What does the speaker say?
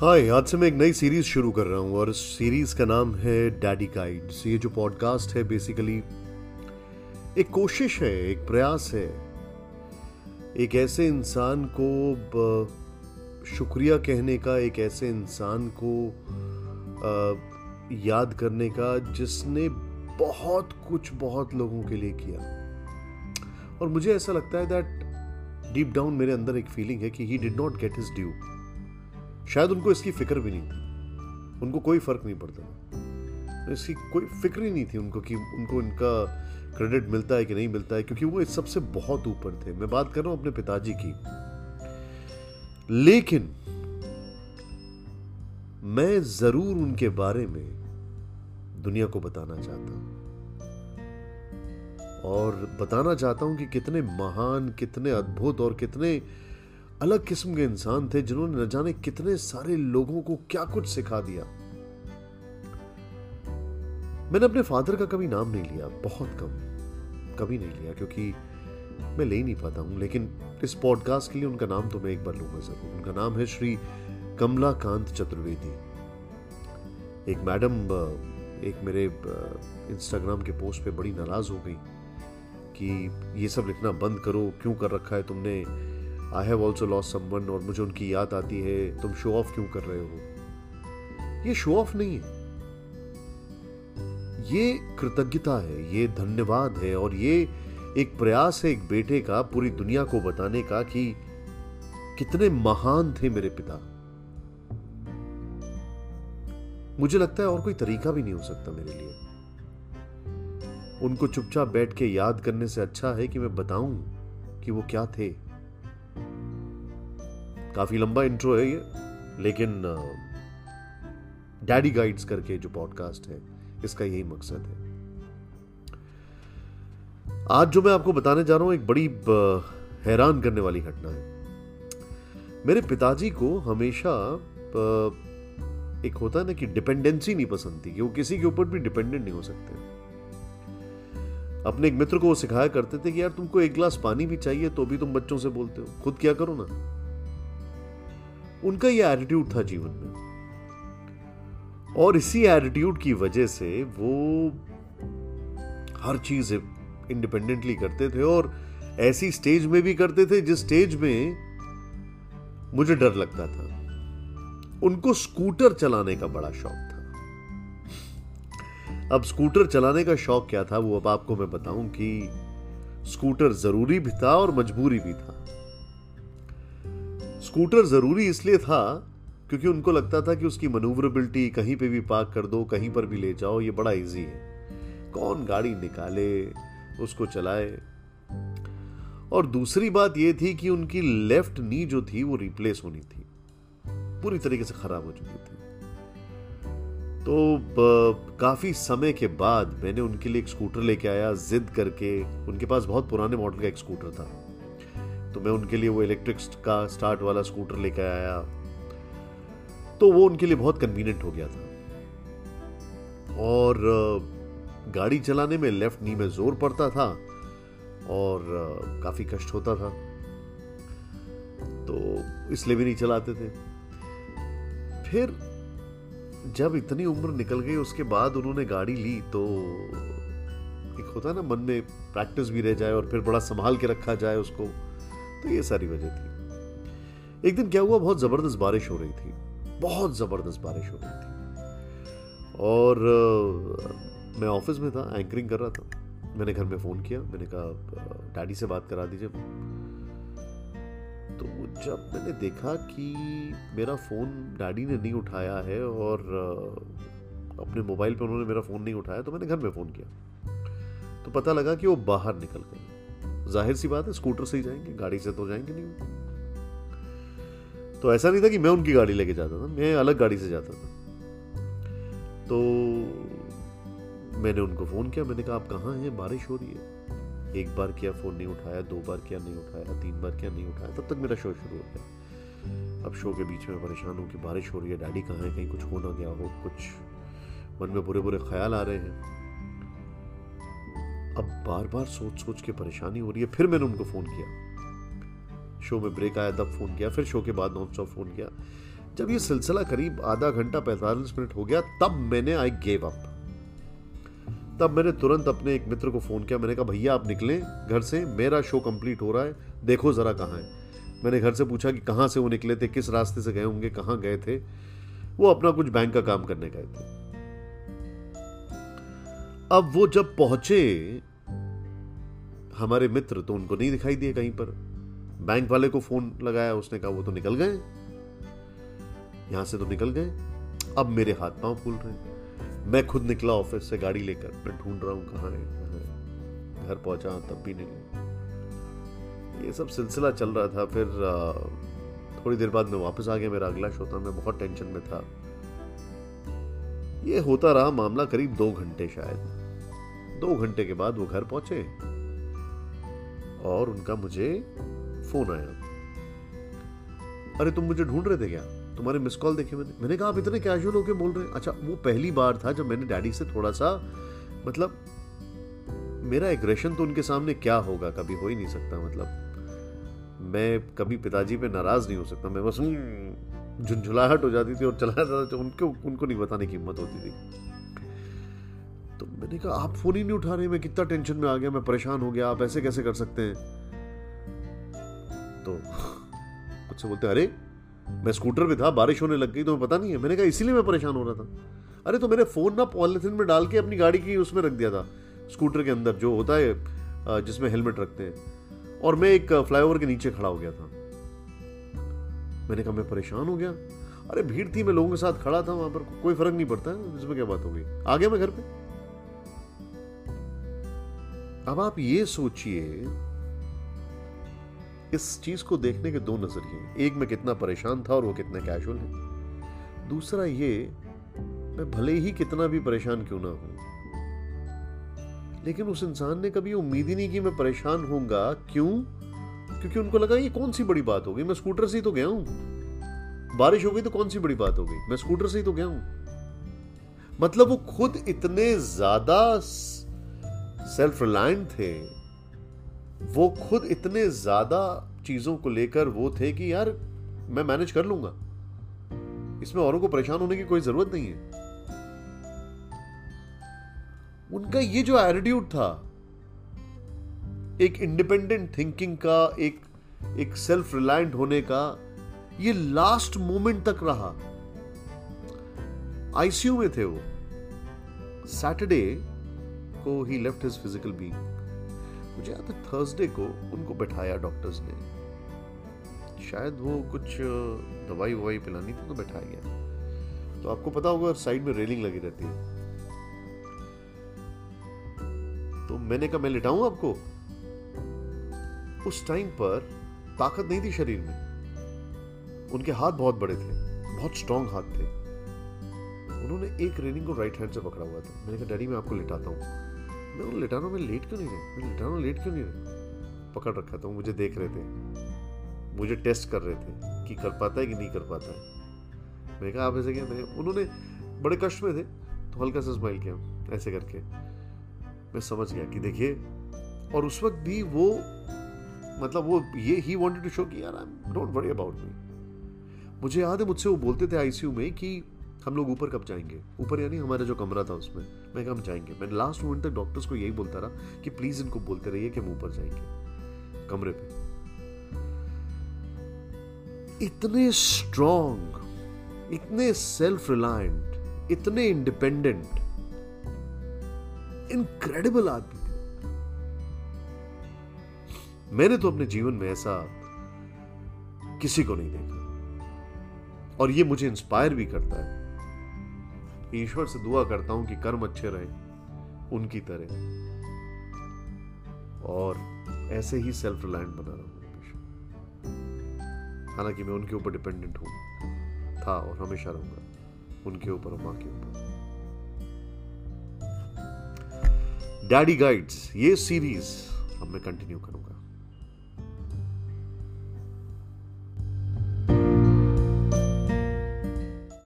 हाय आज से मैं एक नई सीरीज़ शुरू कर रहा हूँ और सीरीज़ का नाम है डैडी गाइड्स ये जो पॉडकास्ट है बेसिकली एक कोशिश है एक प्रयास है एक ऐसे इंसान को शुक्रिया कहने का एक ऐसे इंसान को आ, याद करने का जिसने बहुत कुछ बहुत लोगों के लिए किया। और मुझे ऐसा लगता है दैट डीप डाउन मेरे अंदर एक फीलिंग है कि he did not get his due शायद उनको इसकी फ़िक्र भी नहीं थी। उनको कोई फ़र्क नहीं पड़ता इसकी कोई फ़िक्र ही नहीं थी उनको कि उनको इनका क्रेडिट मिलता है कि नहीं मिलता है, क्योंकि वो इस सबसे बहुत ऊपर थे। मैं बात कर रहा हूँ अपने पिताजी की। लेकिन मैं ज़रूर उनके बारे में दुनिया को बताना चाहता हूँ। और बताना चाहता हूँ कि कितने महान, कितने अद्भुत और कितने अलग किस्म के इंसान थे जिन्होंने न जाने कितने सारे लोगों को क्या कुछ सिखा दिया। मैंने अपने फादर का कभी नाम नहीं लिया, बहुत कम। कभी नहीं लिया, क्योंकि मैं ले ही नहीं पाता हूँ, लेकिन इस पॉडकास्ट के लिए उनका नाम तो मैं एक बार लूँगा ज़रूर। उनका नाम है श्री कमला कांत चतुर्वेदी। एक मैडम, एक मेरे इंस्टाग्राम के पोस्ट पे बड़ी नाराज़ हो गई कि ये सब लिखना बंद करो, क्यों कर रखा है तुमने? I have also loss someone और मुझे उनकी याद आती है। तुम शो ऑफ़ क्यों कर रहे हो? ये शो ऑफ़ नहीं। है ये कृतज्ञता है, ये धन्यवाद है और ये एक प्रयास है एक बेटे का पूरी दुनिया को बताने का कि कितने महान थे मेरे पिता। मुझे लगता है और कोई तरीका भी नहीं हो सकता मेरे लिए। उनको चुपचाप बैठ के याद करने से अच्छा है कि मैं बताऊँ कि वो क्या थे। काफ़ी लंबा इंट्रो है ये, लेकिन डैडी गाइड्स करके जो पॉडकास्ट है, इसका यही मकसद है। आज जो मैं आपको बताने जा रहा हूँ, एक बड़ी हैरान करने वाली घटना है। मेरे पिताजी को हमेशा एक होता है ना कि डिपेंडेंसी नहीं पसंद थी, कि वो किसी के ऊपर भी डिपेंडेंट नहीं हो सकते। अपने एक मित्र को वो सिखाया करते थे कि, यार, तुमको एक गिलास पानी भी चाहिए तो भी तुम बच्चों से बोलते हो। खुद क्या करो ना? उनका ये एटीट्यूड था जीवन में। और इसी एटीट्यूड की वजह से वो हर चीज़ इंडिपेंडेंटली करते थे और ऐसी स्टेज में भी करते थे जिस स्टेज में मुझे डर लगता था। उनको स्कूटर चलाने का बड़ा शौक था। अब स्कूटर चलाने का शौक क्या था वो अब आपको मैं बताऊँ कि स्कूटर ज़रूरी भी था और मजबूरी भी था। स्कूटर ज़रूरी इसलिए था क्योंकि उनको लगता था कि उसकी मनूवरेबिलिटी कहीं पे भी पार्क कर दो, कहीं पर भी ले जाओ, ये बड़ा इजी है। कौन गाड़ी निकाले, उसको चलाए। और दूसरी बात यह थी कि उनकी लेफ़्ट नी जो थी वो रिप्लेस होनी थी। पूरी तरीके से खराब हो चुकी थी। तो काफ़ी समय के बाद मैंने उनके लिए एक स्कूटर लेके आया, जिद करके। उनके पास बहुत पुराने मॉडल का एक स्कूटर था। तो मैं उनके लिए वो इलेक्ट्रिक का स्टार्ट वाला स्कूटर लेकर आया। तो वो उनके लिए बहुत कन्वीनियंट हो गया था। और गाड़ी चलाने में लेफ़्ट नी में ज़ोर पड़ता था और काफ़ी कष्ट होता था। तो इसलिए भी नहीं चलाते थे। फिर जब इतनी उम्र निकल गई, उसके बाद उन्होंने गाड़ी ली तो एक होता है ना, मन में प्रैक्टिस भी रह जाए और फिर बड़ा संभाल के रखा जाए उसको। तो ये सारी वजह थी। एक दिन क्या हुआ बहुत ज़बरदस्त बारिश हो रही थी। बहुत ज़बरदस्त बारिश हो रही थी। और आ, मैं ऑफ़िस में था एंकरिंग कर रहा था। मैंने घर में फ़ोन किया मैंने कहा डैडी से बात करा दीजिए तो जब मैंने देखा कि मेरा फ़ोन डैडी ने नहीं उठाया है और अपने मोबाइल पे उन्होंने मेरा फ़ोन नहीं उठाया तो मैंने घर में फ़ोन किया। तो पता लगा कि वो बाहर निकल गए ज़ाहिर सी बात है, स्कूटर से ही जाएँगे, गाड़ी से तो जाएँगे नहीं तो ऐसा नहीं था कि मैं उनकी गाड़ी लेके जाता था, मैं अलग गाड़ी से जाता था। तो मैंने उनको फ़ोन किया, मैंने कहा, आप कहाँ हैं? बारिश हो रही है। एक बार किया, फ़ोन नहीं उठाया, दो बार किया, नहीं उठाया, तीन बार किया, नहीं उठाया, तब तक मेरा शो शुरू हो गया। अब शो के बीच में परेशान हूँ कि बारिश हो रही है, डैडी कहाँ है? कहीं कुछ हो ना गया हो, कुछ मन में बुरे बुरे ख्याल आ रहे हैं। अब बार बार सोच सोच के परेशानी हो रही है, फिर मैंने उनको फ़ोन किया। शो में ब्रेक आया, तब फ़ोन किया, फिर शो के बाद नॉन स्टॉप फ़ोन किया। जब ये सिलसिला करीब आधा घंटा, पैंतालीस मिनट हो गया, तब मैंने आई गेव अप तब मैंने तुरंत अपने एक मित्र को फ़ोन किया, मैंने कहा, भैया, आप निकलें घर से, मेरा शो कंप्लीट हो रहा है, देखो ज़रा कहाँ है। मैंने घर से पूछा कि कहाँ से वो निकले थे, किस रास्ते से गए होंगे, कहाँ गए थे। वो अपना कुछ बैंक का काम करने गए थे। अब वो जब पहुँचे हमारे मित्र तो उनको नहीं दिखाई दिए कहीं पर। बैंक वाले को फ़ोन लगाया, उसने कहा, वो तो निकल गए। यहाँ से तो निकल गए। अब मेरे हाथ पाँव फूल रहे हैं। मैं खुद निकला ऑफ़िस से गाड़ी लेकर। मैं ढूंढ रहा हूँ कहाँ है, कहाँ घर पहुँचा, तब भी नहीं। ये सब सिलसिला चल रहा था। फिर थोड़ी देर बाद मैं वापस आ गया। मेरा अगला शो था मैं बहुत टेंशन में था। ये होता रहा मामला करीब दो घंटे शायद। दो घंटे के बाद वो घर पहुँचे। और उनका मुझे फ़ोन आया। अरे तुम मुझे ढूंढ रहे थे क्या? तुम्हारे मिस कॉल देखे मैंने। मैंने कहा आप इतने कैजुअल होके बोल रहे हैं? अच्छा वो पहली बार था जब मैंने डैडी से थोड़ा सा मतलब मेरा एग्रेशन तो उनके सामने क्या होगा? कभी हो ही नहीं सकता मतलब। मैं कभी पिताजी पे नाराज़ नहीं हो सकता। मैं बस हम्म, झुंझुलाहट हो जाती थी और चला जाता था। उनको उनको नहीं बताने की हिम्मत होती थी। तो मैंने कहा, आप फ़ोन ही नहीं उठा रहे मैं कितना टेंशन में आ गया, मैं परेशान हो गया, आप ऐसे कैसे कर सकते हैं? तो मुझसे बोलते, अरे, मैं स्कूटर पे था, बारिश होने लग गई तो मैं पता नहीं है। मैंने कहा, इसीलिए मैं परेशान हो रहा था। अरे तो मैंने फ़ोन ना पॉलिथिन में डाल के अपनी गाड़ी की उसमें रख दिया था, स्कूटर के अंदर, जो होता है जिसमें हेलमेट रखते हैं। और मैं एक फ्लाईओवर के नीचे खड़ा हो गया था। मैंने कहा, मैं परेशान हो गया? अरे, भीड़ थी, मैं लोगों के साथ खड़ा था वहाँ पर, कोई फ़र्क नहीं पड़ता, इसमें क्या बात हो गई? आ गया मैं घर पे? अब आप ये सोचिए, इस चीज़ को देखने के दो नज़रिए एक, में कितना परेशान था और वो कितना कैजुअल है। दूसरा ये, मैं भले ही कितना भी परेशान क्यों ना हूँ, लेकिन उस इंसान ने कभी उम्मीद ही नहीं की मैं परेशान होऊँगा। क्यों? क्योंकि उनको लगा ये कौन सी बड़ी बात हो गई? मैं स्कूटर से ही तो गया हूँ। बारिश हो गई तो कौन सी बड़ी बात हो गई? मैं स्कूटर से ही तो गया हूँ। मतलब वो खुद इतने ज़्यादा सेल्फ रिलायंट थे। वो खुद इतने ज़्यादा चीज़ों को लेकर वो थे कि यार, मैं मैनेज कर लूँगा। इसमें औरों को परेशान होने की कोई ज़रूरत नहीं है। उनका ये जो एटीट्यूड था, एक इंडिपेंडेंट थिंकिंग का, एक एक सेल्फ रिलायंट होने का, ये लास्ट मोमेंट तक रहा। आईसीयू में थे वो। सैटरडे को ही लेफ़्ट हिज फ़िज़िकल बीइंग मुझे याद है थर्सडे को उनको बैठाया डॉक्टर्स ने। शायद वो कुछ दवाई ववाई पिलानी थी तो बैठाया गया। तो आपको पता होगा साइड में रेलिंग लगी रहती है। तो मैंने कहा, मैं लिटाऊं आपको? उस टाइम पर ताकत नहीं थी शरीर में। उनके हाथ बहुत बड़े थे, बहुत स्ट्रांग हाथ थे। उन्होंने एक रेलिंग को राइट हैंड से पकड़ा हुआ था। मैंने कहा, डैडी, मैं आपको लिटाता हूँ। मैं उन्हें लिटा रहा हूँ मैं लेट क्यों नहीं रहे? मैं लिटा रहा लेट क्यों नहीं रहे? पकड़ रखा था वो, मुझे देख रहे थे। मुझे टेस्ट कर रहे थे कि कर पाता है कि नहीं कर पाता है। मैं कहा, आप ऐसे क्या मैं उन्होंने बड़े कष्ट में थे तो हल्का सा स्माइल किया ऐसे करके। मैं समझ गया कि देखिए, और उस वक्त भी वो मतलब वो ये ही वांटेड टू शो कि, यार I don't worry about me मुझे याद है, मुझसे वो बोलते थे आईसीयू में कि हम लोग ऊपर कब जाएँगे? ऊपर यानी हमारा जो कमरा था उसमें। मैं हम जाएँगे। मैं लास्ट मोमेंट तक डॉक्टर्स को यही बोलता रहा कि प्लीज़ इनको बोलते रहिए कि हम ऊपर जाएँगे। कमरे पे। इतने स्ट्रॉन्ग इतने सेल्फ रिलायंट इतने इंडिपेंडेंट इनक्रेडिबल आदमी थे। मैंने तो अपने जीवन में ऐसा किसी को नहीं देखा। और ये मुझे इंस्पायर भी करता है। ईश्वर से दुआ करता हूँ कि कर्म अच्छे रहे, उनकी तरह। और ऐसे ही सेल्फ रिलायंट बना रहा हूँ हालाँकि मैं उनके ऊपर डिपेंडेंट हूँ, था और हमेशा रहूँगा, उनके ऊपर और माँ के ऊपर। डैडी गाइड्स ये सीरीज़ अब मैं कंटिन्यू करूँगा।